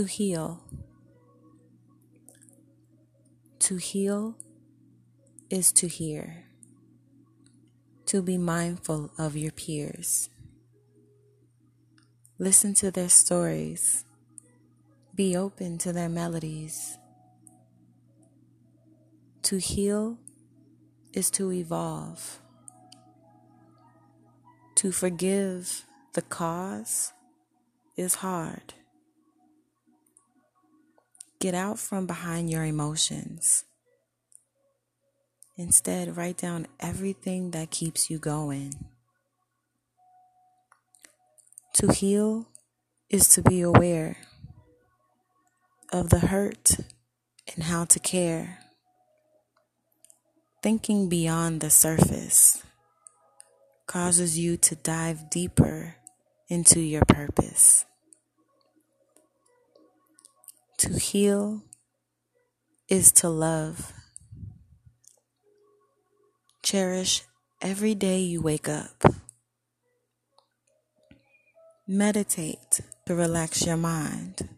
To heal. To heal is to hear, to be mindful of your peers. Listen to their stories, be open to their melodies. To heal is to evolve, to forgive the cause is hard. Get out from behind your emotions. Instead, write down everything that keeps you going. To heal is to be aware of the hurt and how to care. Thinking beyond the surface causes you to dive deeper into your purpose. To heal is to love. Cherish every day you wake up. Meditate to relax your mind.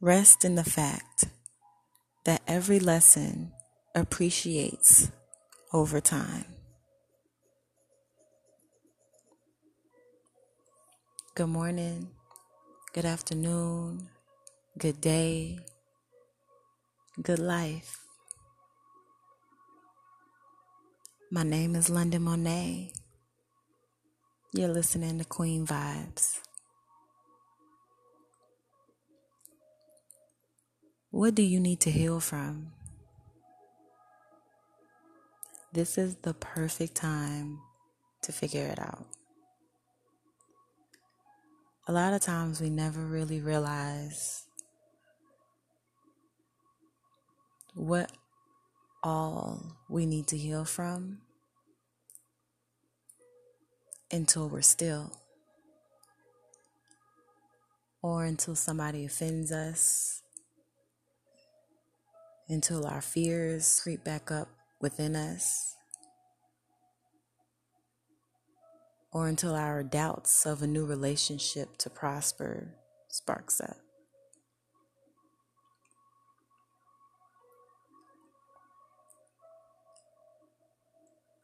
Rest in the fact that every lesson appreciates over time. Good morning, good afternoon, good day, good life. My name is London Monet. You're listening to Queen Vibes. What do you need to heal from? This is the perfect time to figure it out. A lot of times we never really realize what all we need to heal from until we're still, or until somebody offends us, until our fears creep back up within us, or until our doubts of a new relationship to prosper sparks up.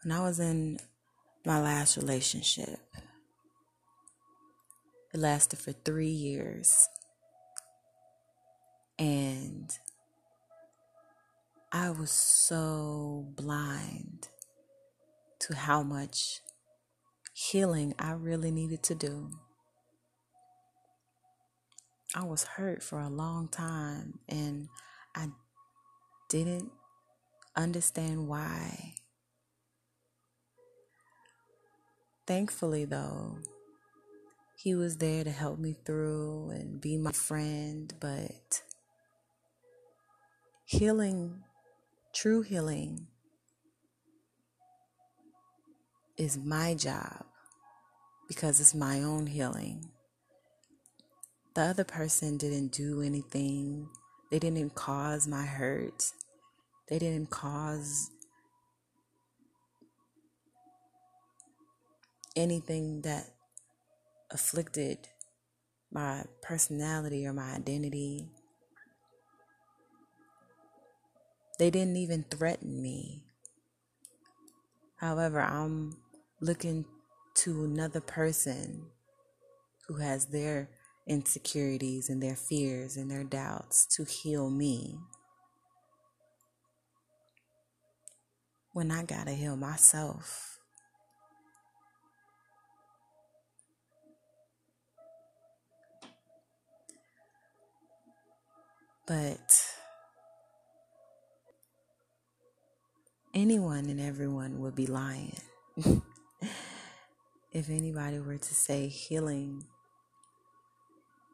When I was in my last relationship, it lasted for three years. And I was so blind to how much healing I really needed to do. I was hurt for a long time and I didn't understand why. Thankfully, though, he was there to help me through and be my friend, but healing, true healing, is my job because it's my own healing. The other person didn't do anything, they didn't cause my hurt, they didn't cause anything that afflicted my personality or my identity. They didn't even threaten me. However, I'm looking to another person who has their insecurities and their fears and their doubts to heal me. When I gotta heal myself. But anyone and everyone would be lying if anybody were to say healing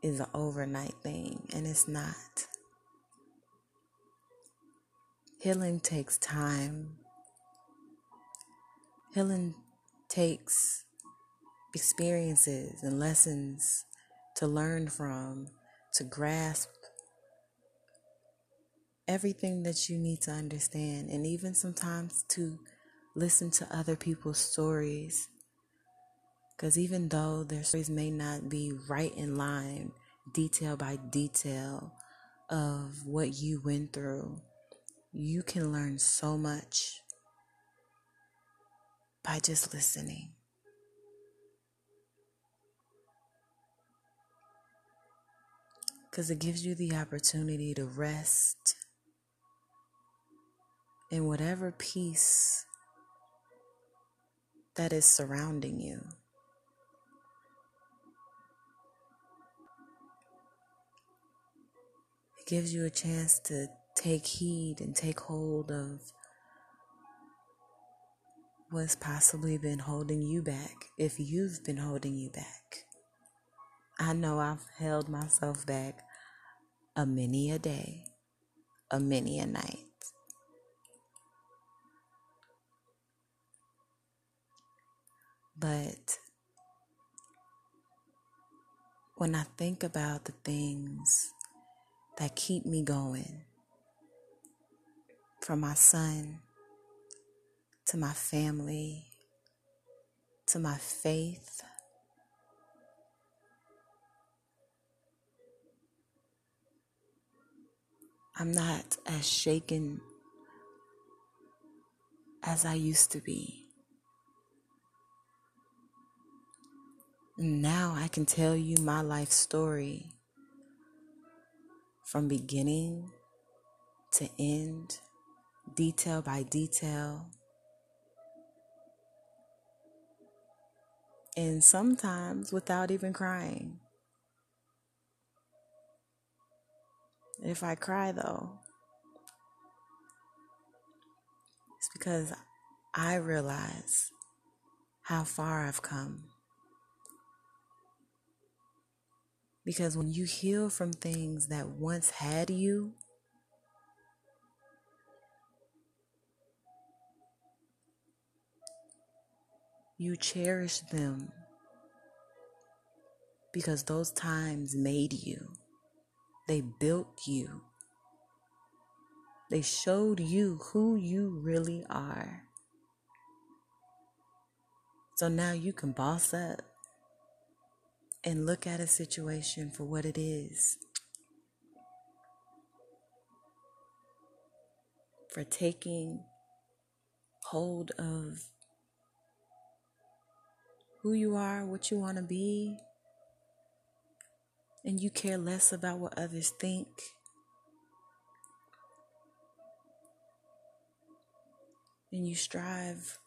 is an overnight thing, and it's not. Healing takes time. Healing takes experiences and lessons to learn from, to grasp everything that you need to understand, and even sometimes to listen to other people's stories. Because even though their stories may not be right in line, detail by detail of what you went through, you can learn so much by just listening. Because it gives you the opportunity to rest in whatever peace that is surrounding you. It gives you a chance to take heed and take hold of what's possibly been holding you back if you've been holding you back. I know I've held myself back a many a day, a many a night. But when I think about the things that keep me going, from my son to my family to my faith, I'm not as shaken as I used to be. Now I can tell you my life story from beginning to end, detail by detail. And sometimes without even crying. If I cry though, it's because I realize how far I've come. Because when you heal from things that once had you, you cherish them because those times made you. They built you. They showed you who you really are. So now you can boss up and look at a situation for what it is. For taking hold of who you are, what you want to be, and you care less about what others think. And you strive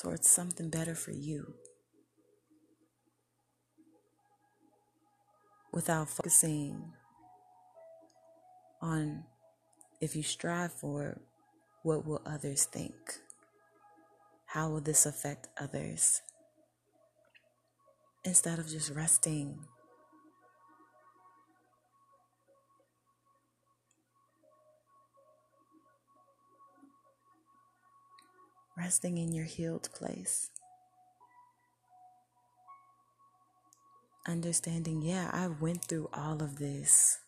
towards something better for you without focusing on if you strive for it, what will others think? How will this affect others? Instead of just resting. Resting in your healed place. Understanding, yeah, I went through all of this.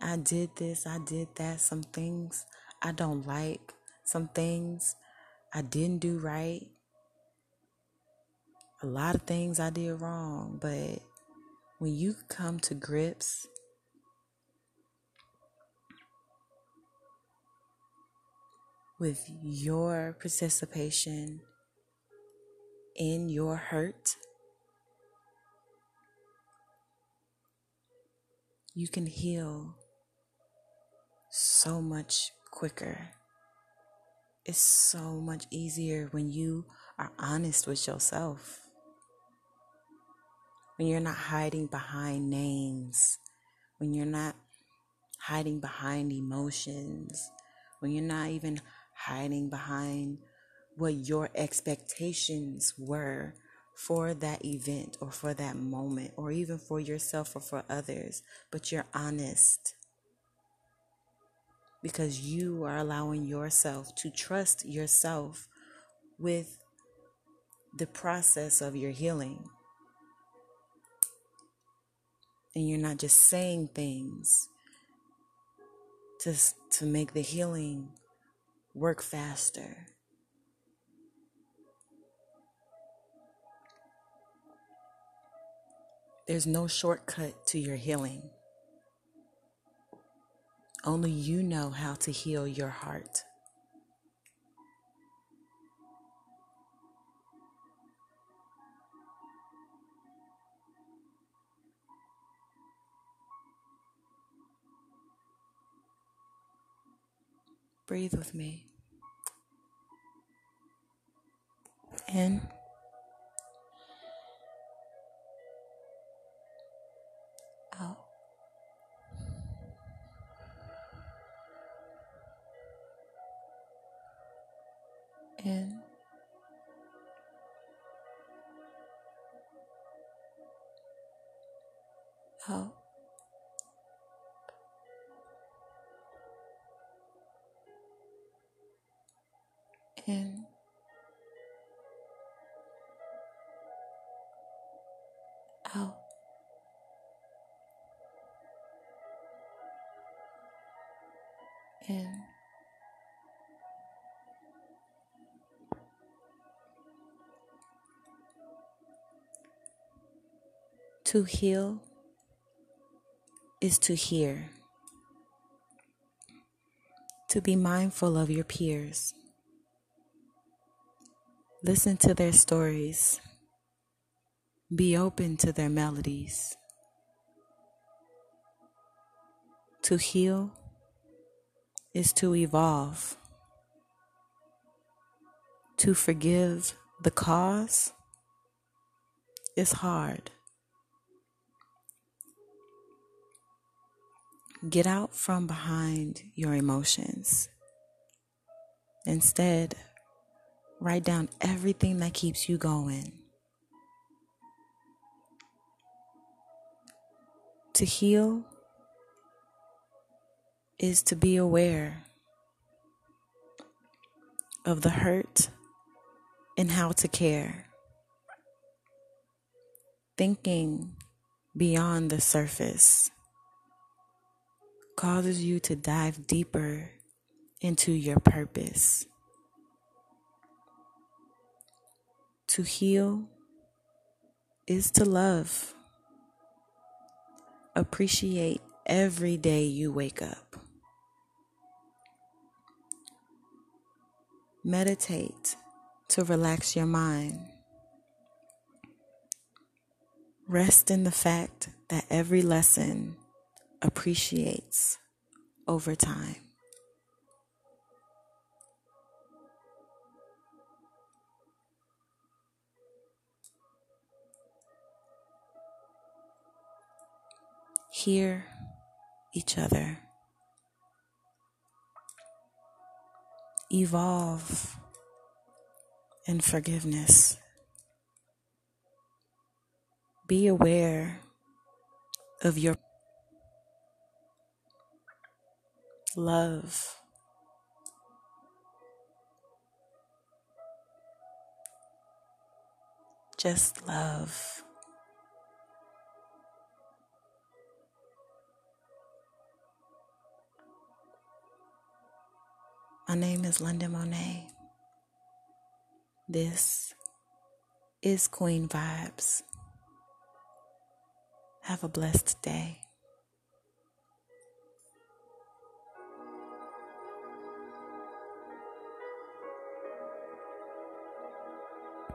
I did this, I did that. Some things I don't like, some things I didn't do right. A lot of things I did wrong, but when you come to grips with your participation in your hurt, you can heal so much quicker. It's so much easier when you are honest with yourself. When you're not hiding behind names, when you're not hiding behind emotions, when you're not even hiding behind what your expectations were for that event or for that moment or even for yourself or for others, but you're honest because you are allowing yourself to trust yourself with the process of your healing. And you're not just saying things to, to make the healing work faster. There's no shortcut to your healing. Only you know how to heal your heart. Breathe with me. In. Out. In. In. Out. In. To heal is to hear. To be mindful of your peers. Listen to their stories. Be open to their melodies. To heal is to evolve. To forgive the cause is hard. Get out from behind your emotions. Instead, Write down everything that keeps you going. To heal is to be aware of the hurt and how to care. Thinking beyond the surface causes you to dive deeper into your purpose. To heal is to love. Appreciate every day you wake up. Meditate to relax your mind. Rest in the fact that every lesson appreciates over time. Hear each other, evolve in forgiveness. Be aware of your love. Just love. My name is Linda Monet. This is Queen Vibes. Have a blessed day.